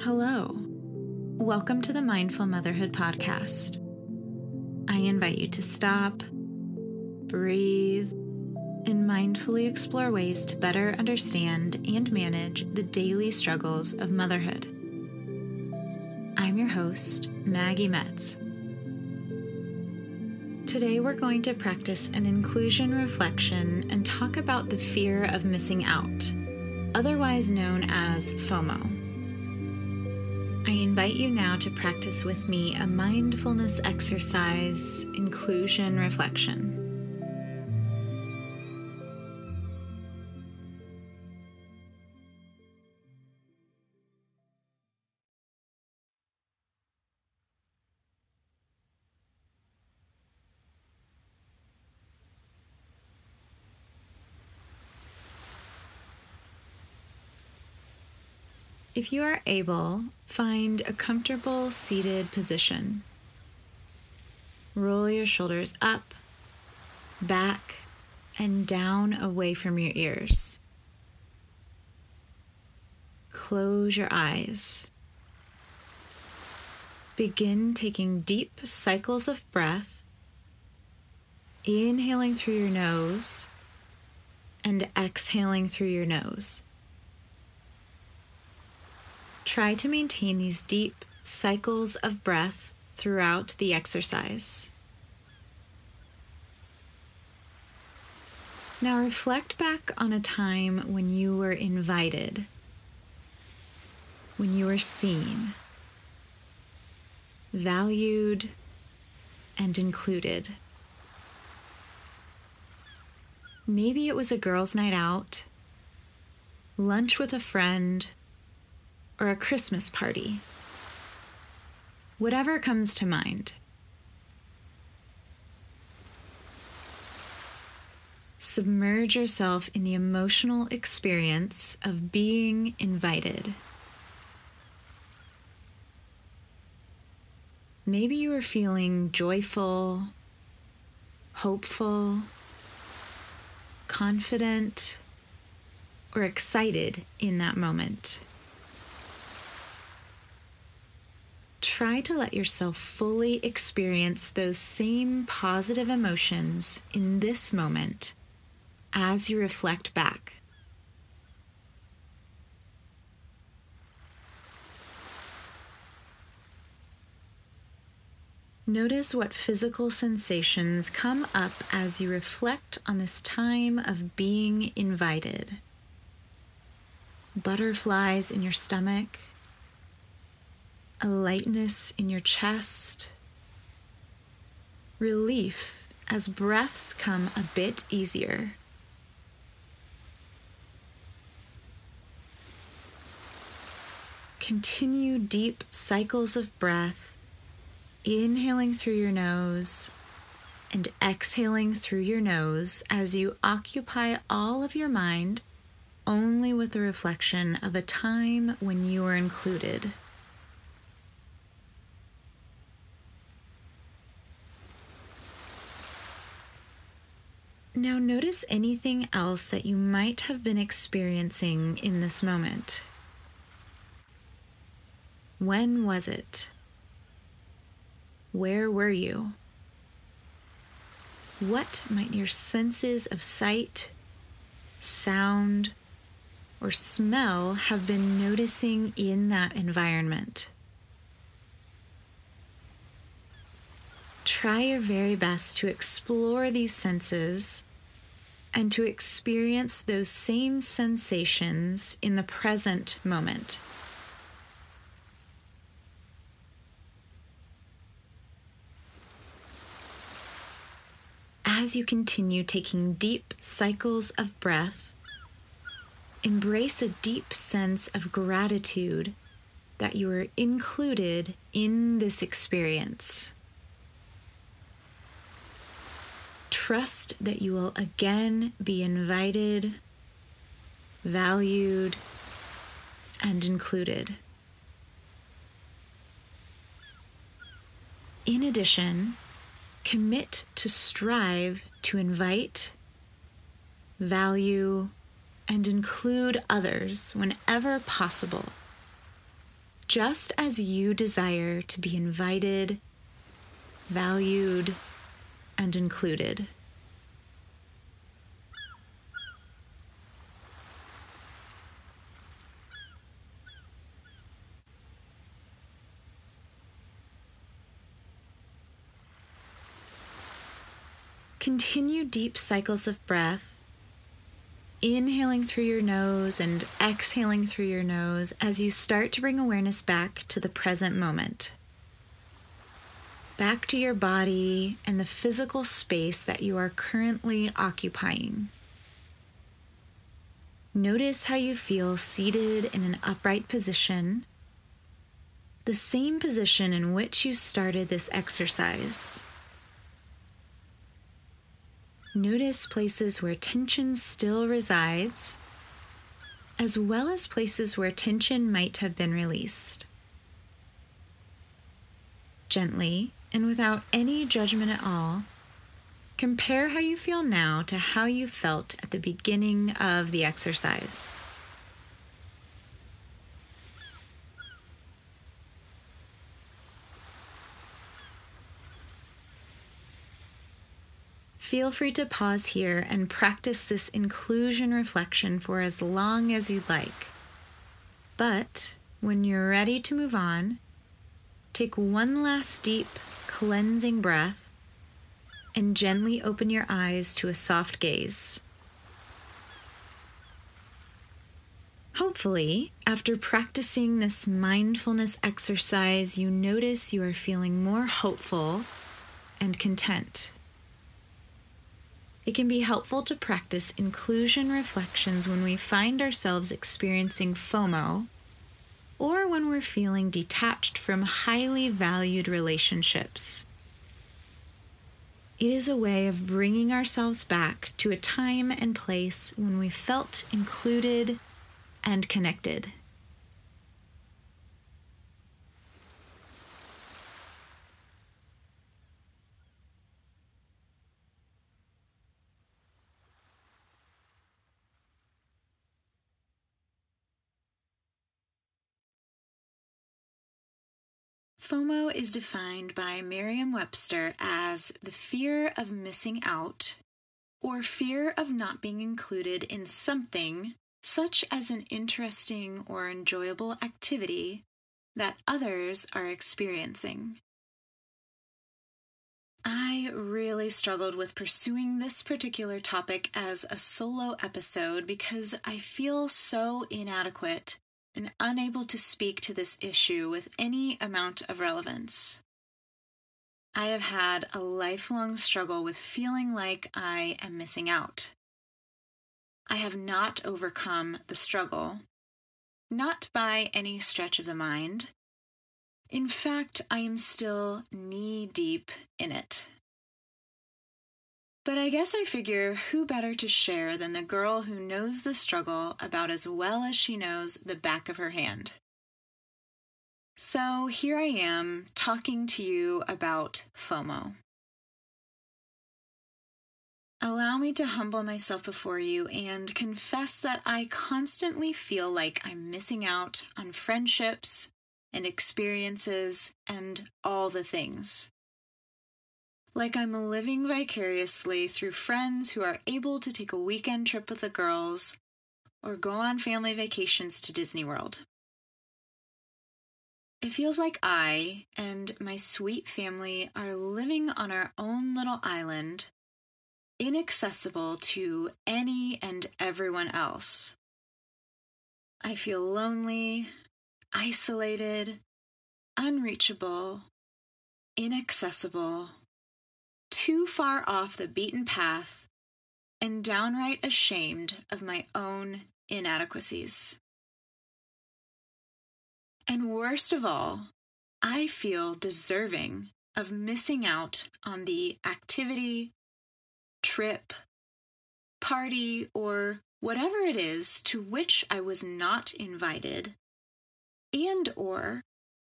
Hello. Welcome to the Mindful Motherhood Podcast. I invite you to stop, breathe, and mindfully explore ways to better understand and manage the daily struggles of motherhood. I'm your host, Maggie Metz. Today, we're going to practice an inclusion reflection and talk about the fear of missing out, otherwise known as FOMO. I invite you now to practice with me a mindfulness exercise, inclusion reflection. If you are able, find a comfortable seated position. Roll your shoulders up, back, and down away from your ears. Close your eyes. Begin taking deep cycles of breath, inhaling through your nose and exhaling through your nose. Try to maintain these deep cycles of breath throughout the exercise. Now reflect back on a time when you were invited, when you were seen, valued, and included. Maybe it was a girls' night out, lunch with a friend, or a Christmas party. Whatever comes to mind. Submerge yourself in the emotional experience of being invited. Maybe you are feeling joyful, hopeful, confident, or excited in that moment. Try to let yourself fully experience those same positive emotions in this moment as you reflect back. Notice what physical sensations come up as you reflect on this time of being invited. Butterflies in your stomach a lightness in your chest, relief as breaths come a bit easier. Continue deep cycles of breath, inhaling through your nose and exhaling through your nose as you occupy all of your mind only with the reflection of a time when you were included. Now, notice anything else that you might have been experiencing in this moment. When was it? Where were you? What might your senses of sight, sound, or smell have been noticing in that environment? Try your very best to explore these senses and to experience those same sensations in the present moment. As you continue taking deep cycles of breath, embrace a deep sense of gratitude that you are included in this experience. Trust that you will again be invited, valued, and included. In addition, commit to strive to invite value, and include others whenever possible, just as you desire to be invited, valued, and included. Continue deep cycles of breath inhaling through your nose and exhaling through your nose as you start to bring awareness back to the present moment. Back to your body and the physical space that you are currently occupying. Notice how you feel seated in an upright position, the same position in which you started this exercise. Notice places where tension still resides, as well as places where tension might have been released. Gently and without any judgment at all, compare how you feel now to how you felt at the beginning of the exercise. Feel free to pause here and practice this inclusion reflection for as long as you'd like. But when you're ready to move on, take one last deep, cleansing breath and gently open your eyes to a soft gaze. Hopefully, after practicing this mindfulness exercise, you notice you are feeling more hopeful and content. It can be helpful to practice inclusion reflections when we find ourselves experiencing FOMO or when we're feeling detached from highly valued relationships. It is a way of bringing ourselves back to a time and place when we felt included and connected. FOMO is defined by Merriam Webster as the fear of missing out or fear of not being included in something, such as an interesting or enjoyable activity that others are experiencing. I really struggled with pursuing this particular topic as a solo episode because I feel so inadequate and unable to speak to this issue with any amount of relevance. I have had a lifelong struggle with feeling like I am missing out. I have not overcome the struggle, not by any stretch of the mind. In fact, I am still knee deep in it. But I guess I figure who better to share than the girl who knows the struggle about as well as she knows the back of her hand. So here I am talking to you about FOMO. Allow me to humble myself before you and confess that I constantly feel like I'm missing out on friendships and experiences and all the things like I'm living vicariously through friends who are able to take a weekend trip with the girls or go on family vacations to Disney World. It feels like I and my sweet family are living on our own little island, inaccessible to any and everyone else. I feel lonely, isolated, unreachable, inaccessible, too far off the beaten path and downright ashamed of my own inadequacies. And worst of all, I feel deserving of missing out on the activity, trip, party, or whatever it is to which I was not invited and or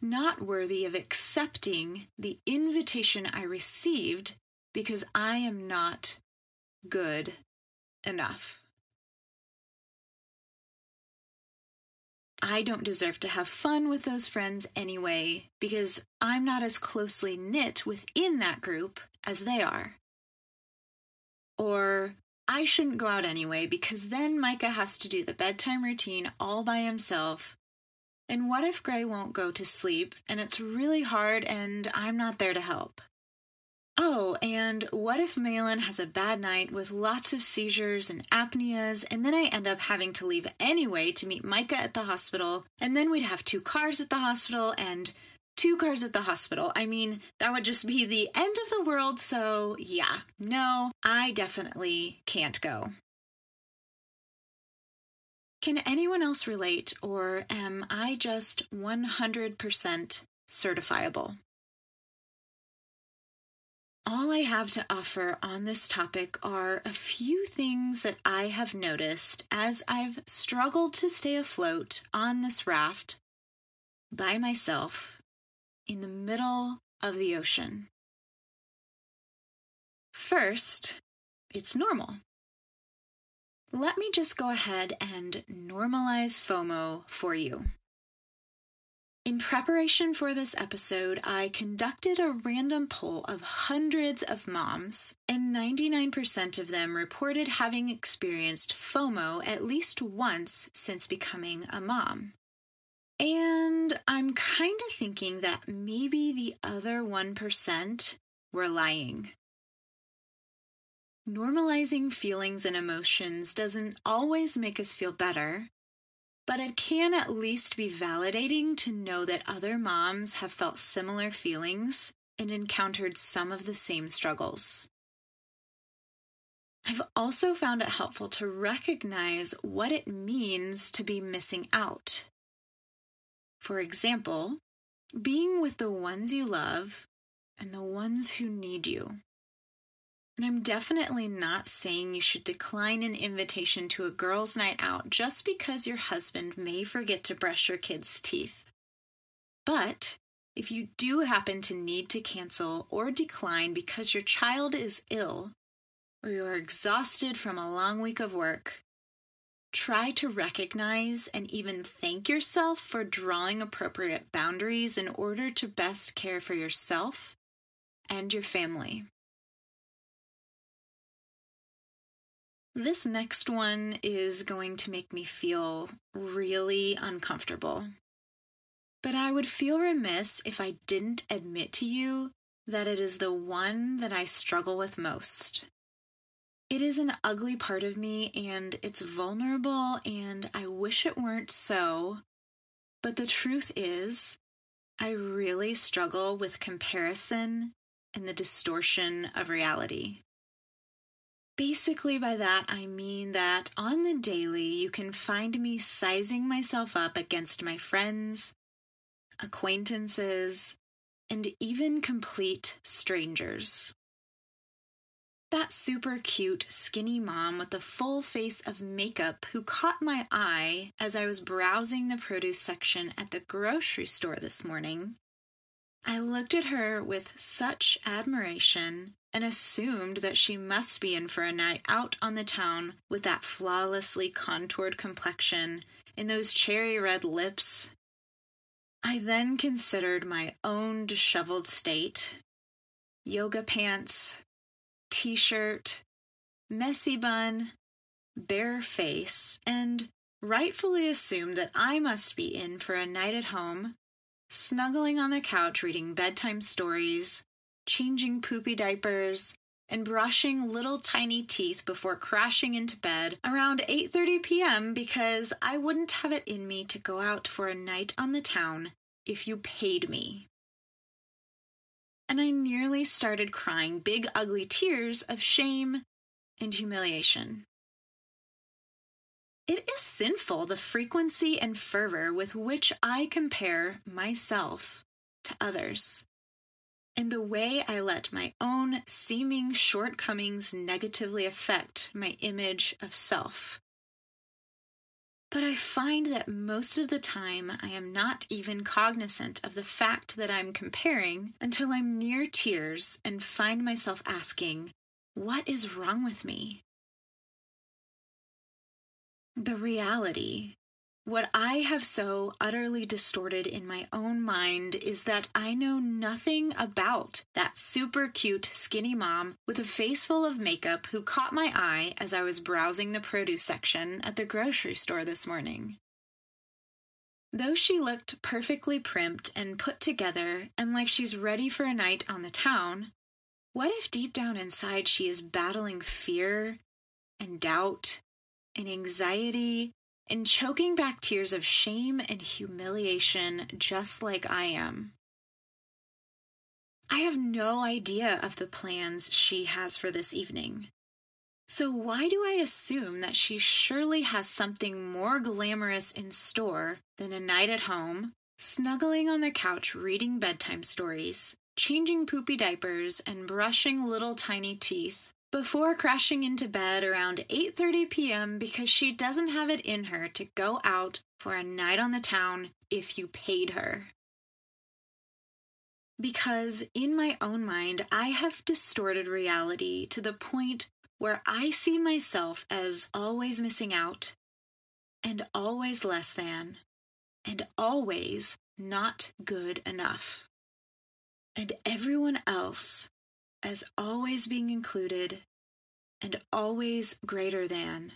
not worthy of accepting the invitation I received because I am not good enough. I don't deserve to have fun with those friends anyway because I'm not as closely knit within that group as they are. Or I shouldn't go out anyway because then Micah has to do the bedtime routine all by himself. And what if Gray won't go to sleep and it's really hard and I'm not there to help? Oh, and what if Malin has a bad night with lots of seizures and apneas, and then I end up having to leave anyway to meet Micah at the hospital, and then we'd have two cars at the hospital and two cars at the hospital. I mean, that would just be the end of the world, so yeah, no, I definitely can't go. Can anyone else relate, or am I just 100% certifiable? All I have to offer on this topic are a few things that I have noticed as I've struggled to stay afloat on this raft by myself in the middle of the ocean. First, it's normal. Let me just go ahead and normalize FOMO for you. In preparation for this episode, I conducted a random poll of hundreds of moms, and 99% of them reported having experienced FOMO at least once since becoming a mom. And I'm kind of thinking that maybe the other 1% were lying. Normalizing feelings and emotions doesn't always make us feel better, but it can at least be validating to know that other moms have felt similar feelings and encountered some of the same struggles. I've also found it helpful to recognize what it means to be missing out. For example, being with the ones you love and the ones who need you. And I'm definitely not saying you should decline an invitation to a girls' night out just because your husband may forget to brush your kids' teeth. But if you do happen to need to cancel or decline because your child is ill or you're exhausted from a long week of work, try to recognize and even thank yourself for drawing appropriate boundaries in order to best care for yourself and your family. This next one is going to make me feel really uncomfortable. But I would feel remiss if I didn't admit to you that it is the one that I struggle with most. It is an ugly part of me and it's vulnerable, and I wish it weren't so. But the truth is, I really struggle with comparison and the distortion of reality. Basically, by that, I mean that on the daily, you can find me sizing myself up against my friends, acquaintances, and even complete strangers. That super cute, skinny mom with a full face of makeup who caught my eye as I was browsing the produce section at the grocery store this morning. I looked at her with such admiration and assumed that she must be in for a night out on the town with that flawlessly contoured complexion and those cherry red lips. I then considered my own disheveled state yoga pants, t shirt, messy bun, bare face, and rightfully assumed that I must be in for a night at home, snuggling on the couch reading bedtime stories changing poopy diapers, and brushing little tiny teeth before crashing into bed around 8:30 p.m. because I wouldn't have it in me to go out for a night on the town if you paid me. And I nearly started crying big ugly tears of shame and humiliation. It is sinful the frequency and fervor with which I compare myself to others and the way I let my own seeming shortcomings negatively affect my image of self. But I find that most of the time I am not even cognizant of the fact that I'm comparing until I'm near tears and find myself asking, What is wrong with me? The reality, what I have so utterly distorted in my own mind is that I know nothing about that super cute skinny mom with a face full of makeup who caught my eye as I was browsing the produce section at the grocery store this morning. Though she looked perfectly primped and put together and like she's ready for a night on the town, what if deep down inside she is battling fear and doubt and anxiety and choking back tears of shame and humiliation just like I am? I have no idea of the plans she has for this evening. So, why do I assume that she surely has something more glamorous in store than a night at home, snuggling on the couch reading bedtime stories, changing poopy diapers, and brushing little tiny teeth before crashing into bed around 8:30 p.m. because she doesn't have it in her to go out for a night on the town if you paid her? Because in my own mind, I have distorted reality to the point where I see myself as always missing out, and always less than, and always not good enough, and everyone else as always being included, and always greater than,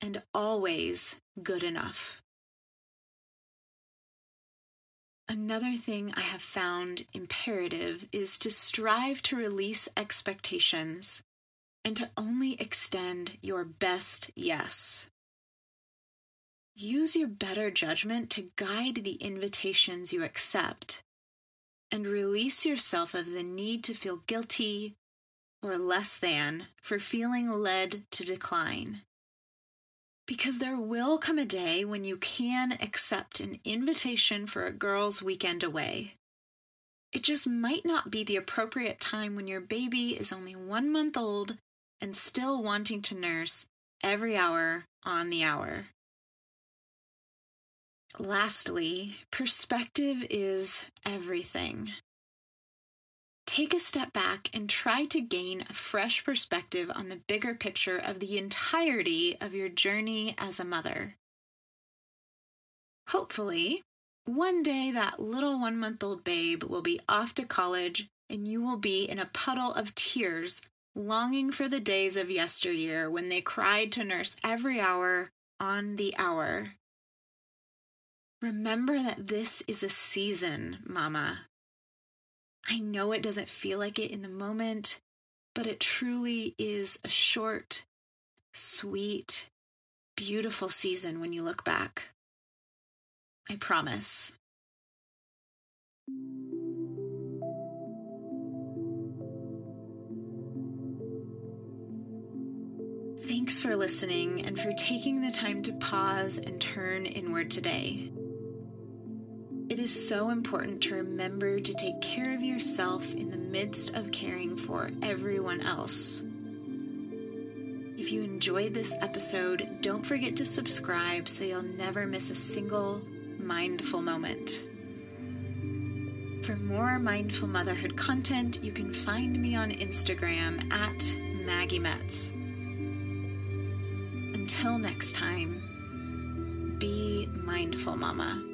and always good enough. Another thing I have found imperative is to strive to release expectations and to only extend your best yes. Use your better judgment to guide the invitations you accept and release yourself of the need to feel guilty or less than for feeling led to decline. Because there will come a day when you can accept an invitation for a girl's weekend away. It just might not be the appropriate time when your baby is only one month old and still wanting to nurse every hour on the hour. Lastly, perspective is everything. Take a step back and try to gain a fresh perspective on the bigger picture of the entirety of your journey as a mother. Hopefully, one day that little one month old babe will be off to college and you will be in a puddle of tears longing for the days of yesteryear when they cried to nurse every hour on the hour. Remember that this is a season, Mama. I know it doesn't feel like it in the moment, but it truly is a short, sweet, beautiful season when you look back. I promise. Thanks for listening and for taking the time to pause and turn inward today. It is so important to remember to take care of yourself in the midst of caring for everyone else. If you enjoyed this episode, don't forget to subscribe so you'll never miss a single mindful moment. For more mindful motherhood content, you can find me on Instagram at Maggie Metz. Until next time, be mindful, Mama.